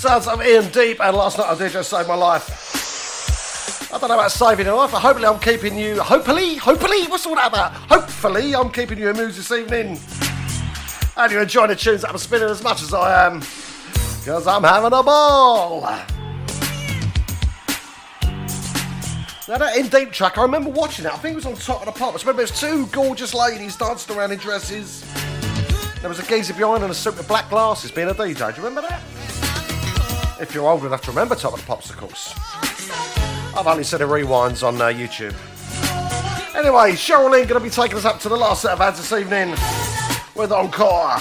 Sounds of Indeep, and last night I did just save my life. I don't know about saving your life, but hopefully I'm keeping you. Hopefully, hopefully, what's all that about? Hopefully, I'm keeping you amused this evening. And you're enjoying the tunes that I'm spinning as much as I am, because I'm having a ball. Now that Indeep track, I remember watching it. I think it was on Top of the Pops. I remember it was two gorgeous ladies dancing around in dresses. There was a geezer behind and a suit with black glasses being a DJ. Do you remember that? If you're old enough to remember Top of the Pops, of course. I've only seen the rewinds on uh, YouTube. Anyway, Cheryl Lynn going to be taking us up to the last set of ads this evening with Encore.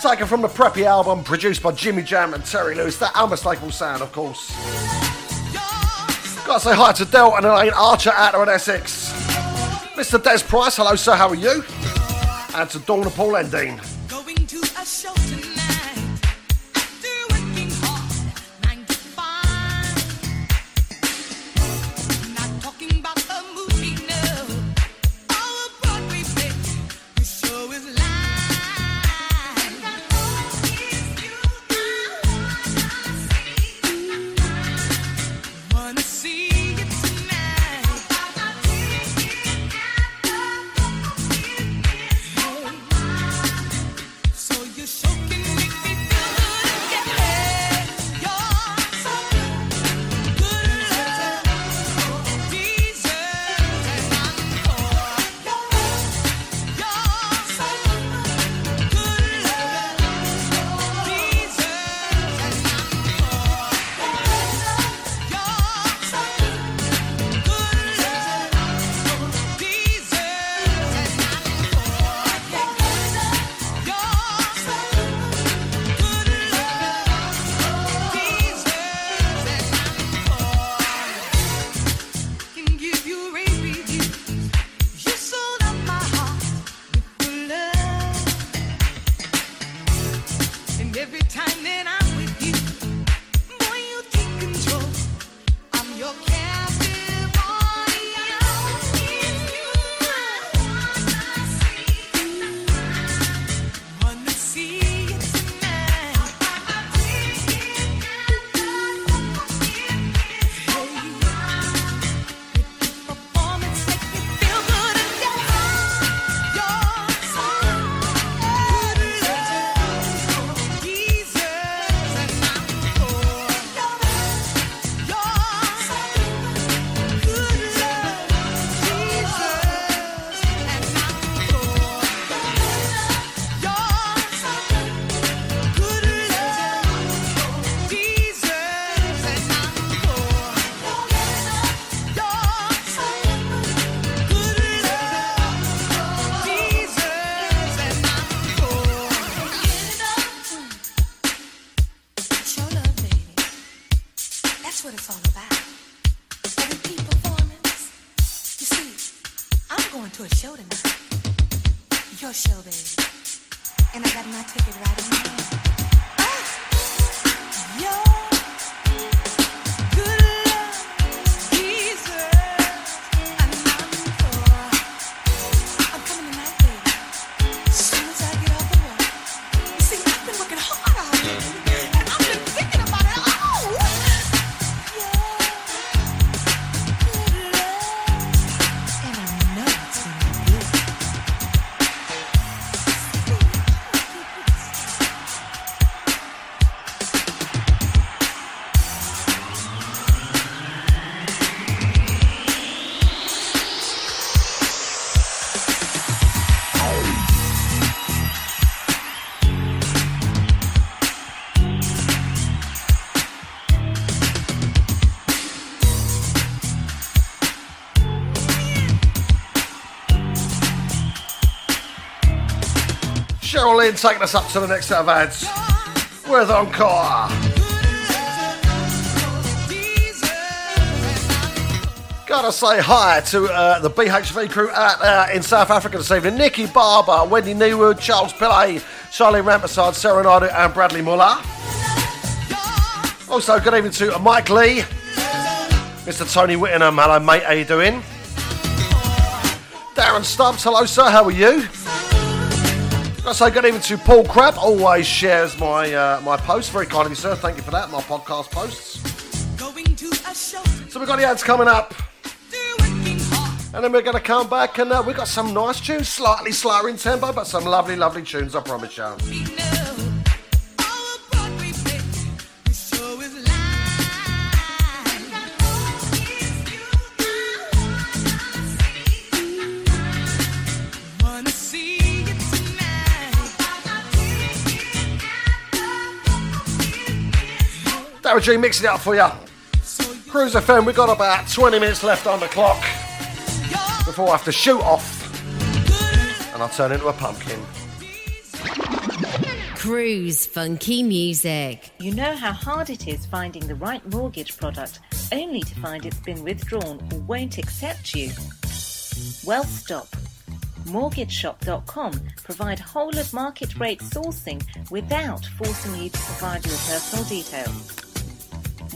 Taken from the Preppie album, produced by Jimmy Jam and Terry Lewis. That unmistakable sound, of course. Gotta say hi to Del and Elaine Archer out in Essex. Mr. Des Price, hello sir, how are you? And to Dawn and Endine. Taking us up to the next set of ads with Encore. Gotta say hi to uh, the BHV crew out there in South Africa this evening. Nikki Barber, Wendy Newwood, Charles Pillay, Charlie Rampasard, Sarah and Bradley Muller. Also, good evening to Mike Lee, Mr. Tony Whittingham. Hello, mate. How you doing? Darren Stubbs. Hello, sir. How are you? I say good evening to Paul Crabb. Always shares my uh, my posts. Very kindly, sir. Thank you for that. My podcast posts. So we've got the ads coming up. And then we're going to come back and uh, we've got some nice tunes, slightly slower in tempo, but some lovely, lovely tunes, I promise you. Darren G mixing it up for you. Cruise FM, we've got about 20 minutes left on the clock before I have to shoot off and I'll turn into a pumpkin. Cruise funky music. You know how hard it is finding the right mortgage product only to find it's been withdrawn or won't accept you? Well, stop. MortgageShop.com provide whole of market rate sourcing without forcing you to provide your personal details.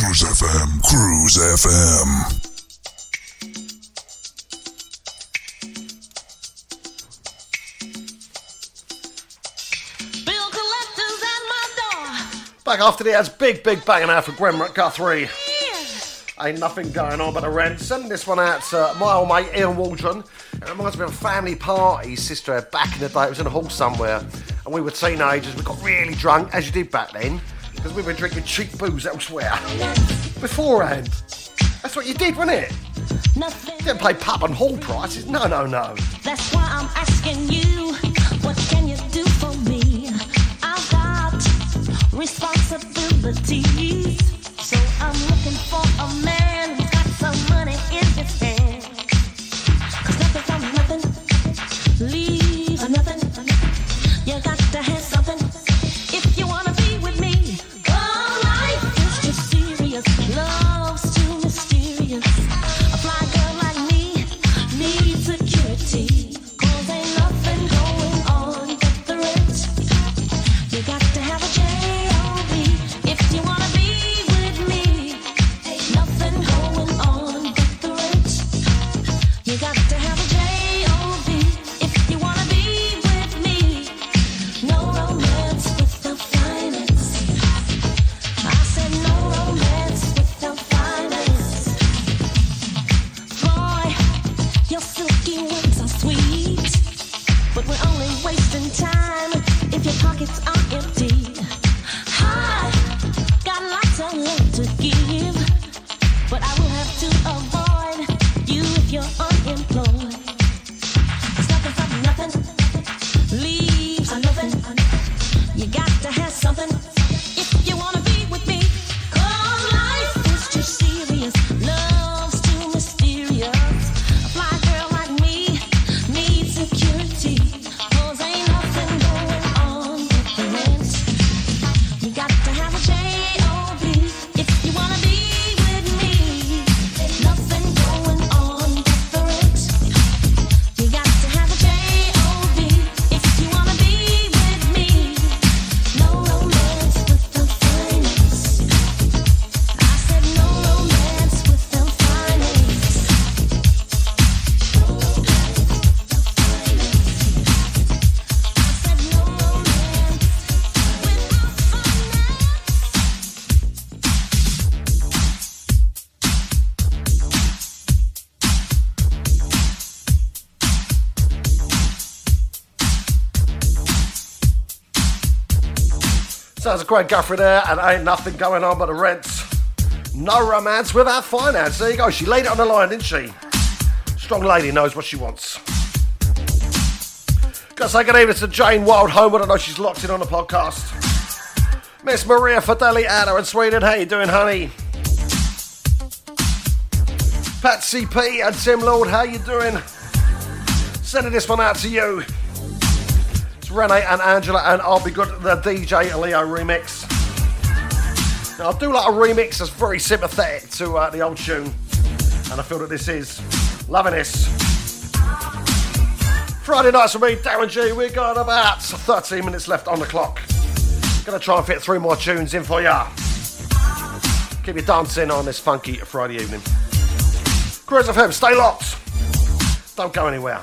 Cruise FM, Cruise FM. Bill collectors at my door. Back after the ads, big, big banging out for Gwen Guthrie. Ain't nothing going on but a rent. Sending this one out to my old mate Ian Waldron. It reminds me of a family party his sister had back in the day. It was in a hall somewhere. And we were teenagers. We got really drunk, as you did back then, because we were drinking cheap booze elsewhere. Beforehand. That's what you did, wasn't it? You didn't pay pub and hall prices. No, no, no. That's why I'm asking you, what can you do for me? I've got responsibilities. So I'm looking for a man who's got some money in his hand. 'Cause nothing from nothing leaves Great Guthrie there, and ain't nothing going on but the rents. No romance without finance. There you go. She laid it on the line, didn't she? Strong lady knows what she wants. Gotta say good evening to Jane Wild Homewood. I know she's locked in on the podcast. Miss Maria Fideli Anna in Sweden. How you doing, honey? Patsy P and Tim Lord, how you doing? Sending this one out to you. It's Renee and Angela, and I'll be good the DJ Leo remix. Now, I do like a remix that's very sympathetic to uh, the old tune, and I feel that this is. Loving this. Friday nights with me, Darren G. We've got about 13 minutes left on the clock. Gonna try and fit three more tunes in for ya. Keep you dancing on this funky Friday evening. Cruise FM, stay locked. Don't go anywhere.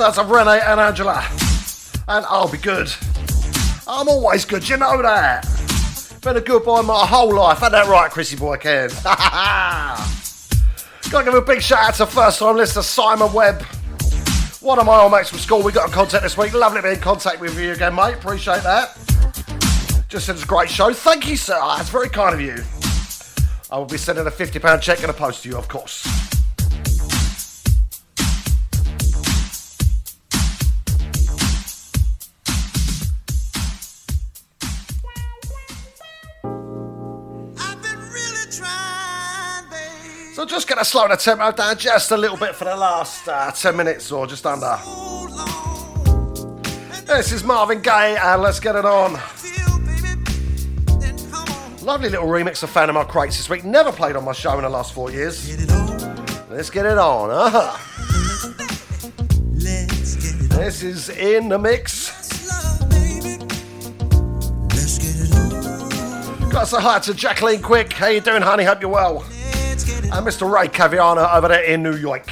Sounds of Renee and Angela. And I'll be good. I'm always good, you know that. Been a good boy my whole life. Ain't that right, Chrissy Boy Ken? Gotta give a big shout out to first time listener Simon Webb. One of my old mates from school. We got in contact this week. Lovely to be in contact with you again, mate. Appreciate that. Just said it's a great show. Thank you, sir. Ah, That's very kind of you. I will be sending a £50 cheque in a post to you, of course. So just going to slow the tempo down just a little bit for the last uh, 10 minutes or just under. This is Marvin Gaye and let's get it on. Lovely little remix of Fan of Crates this week. Never played on my show in the last four years. Let's get it on. Uh-huh. This is in the mix. Got say hi to Jacqueline Quick. How you doing, honey? Hope you're well. And Mr. Ray Caviano over there in New York.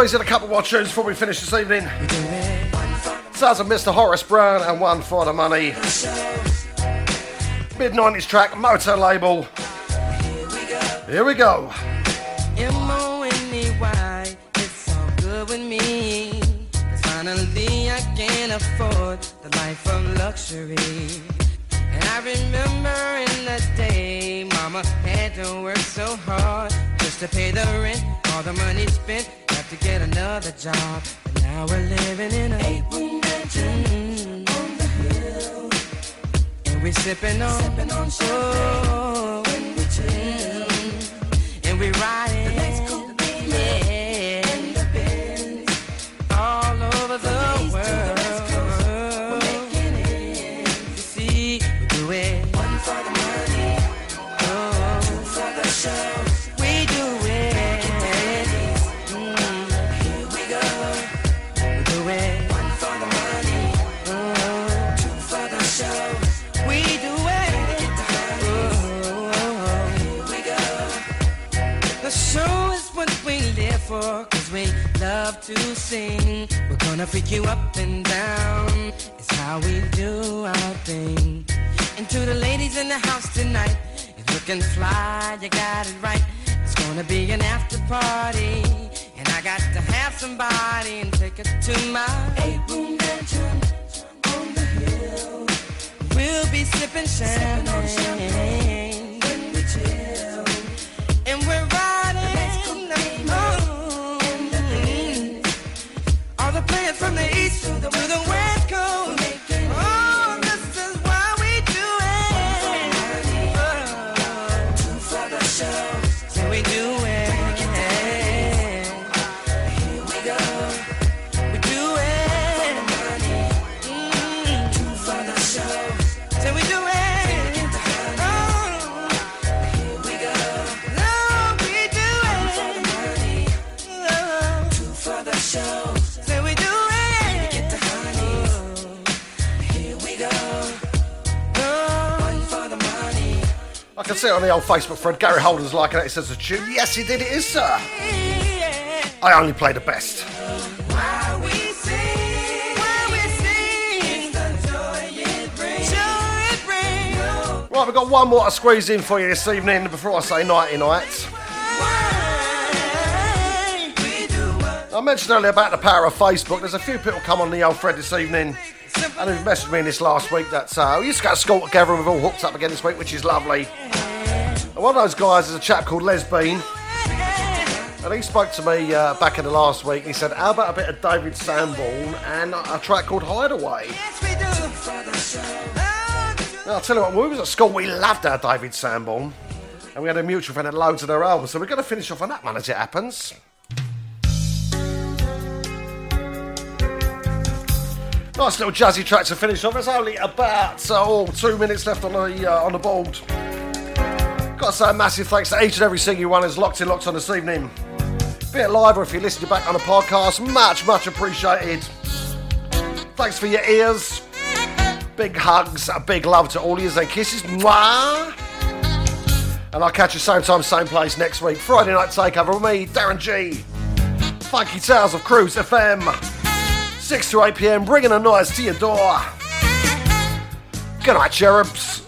Squeeze in a couple more tunes before we finish this evening. Sounds of Mr. Horace Brown and one for the money. Mid 90s track, Motown label. Here we go. Afford the life of luxury. And I remember in the day, mama had to work so hard just to pay the rent. All the money spent, to get another job. And now we're living in a eight-room mansion on the hill. And we're sipping on, sipping on champagne when we chill. And we riding, to sing. We're gonna freak you up and down. It's how we do our thing. And to the ladies in the house tonight, you're looking fly, you got it right. It's gonna be an after party. And I got to have somebody and take it to my eight-room mansion on the hill. We'll be sipping champagne when we chill, and we're riding From the east to the west can see it on the old Facebook thread. Gary Holden's liking it. It says a tune. Yes, he did. It is, sir. I only play the best. Right, we've got one more to squeeze in for you this evening before I say nighty night. I mentioned earlier about the power of Facebook. There's a few people come on the old thread this evening and who've messaged me in this last week that uh, we used to go to school together and we've all hooked up again this week, which is lovely. And one of those guys is a chap called Les Bean. And he spoke to me uh, back in the last week. He said, How about a bit of David Sanborn and a track called Hideaway? Now, I'll tell you what, when we was at school, we loved our David Sanborn. And we had a mutual friend that had loads of their albums. So we're going to finish off on that one as it happens. Nice little jazzy track to finish off. There's only about oh, two minutes left on the uh, on the board. Got to say a massive thanks to each and every single one who's locked in, locked on this evening. Be it live or if you're listening back on the podcast, much, much appreciated. Thanks for your ears. Big hugs, a big love to all you and kisses. Mwah! And I'll catch you same time, same place next week. Friday night takeover with me, Darren G. Funky Tales of Cruise FM. 6 to 8 pm, bringing a noise to your door. Good night, cherubs.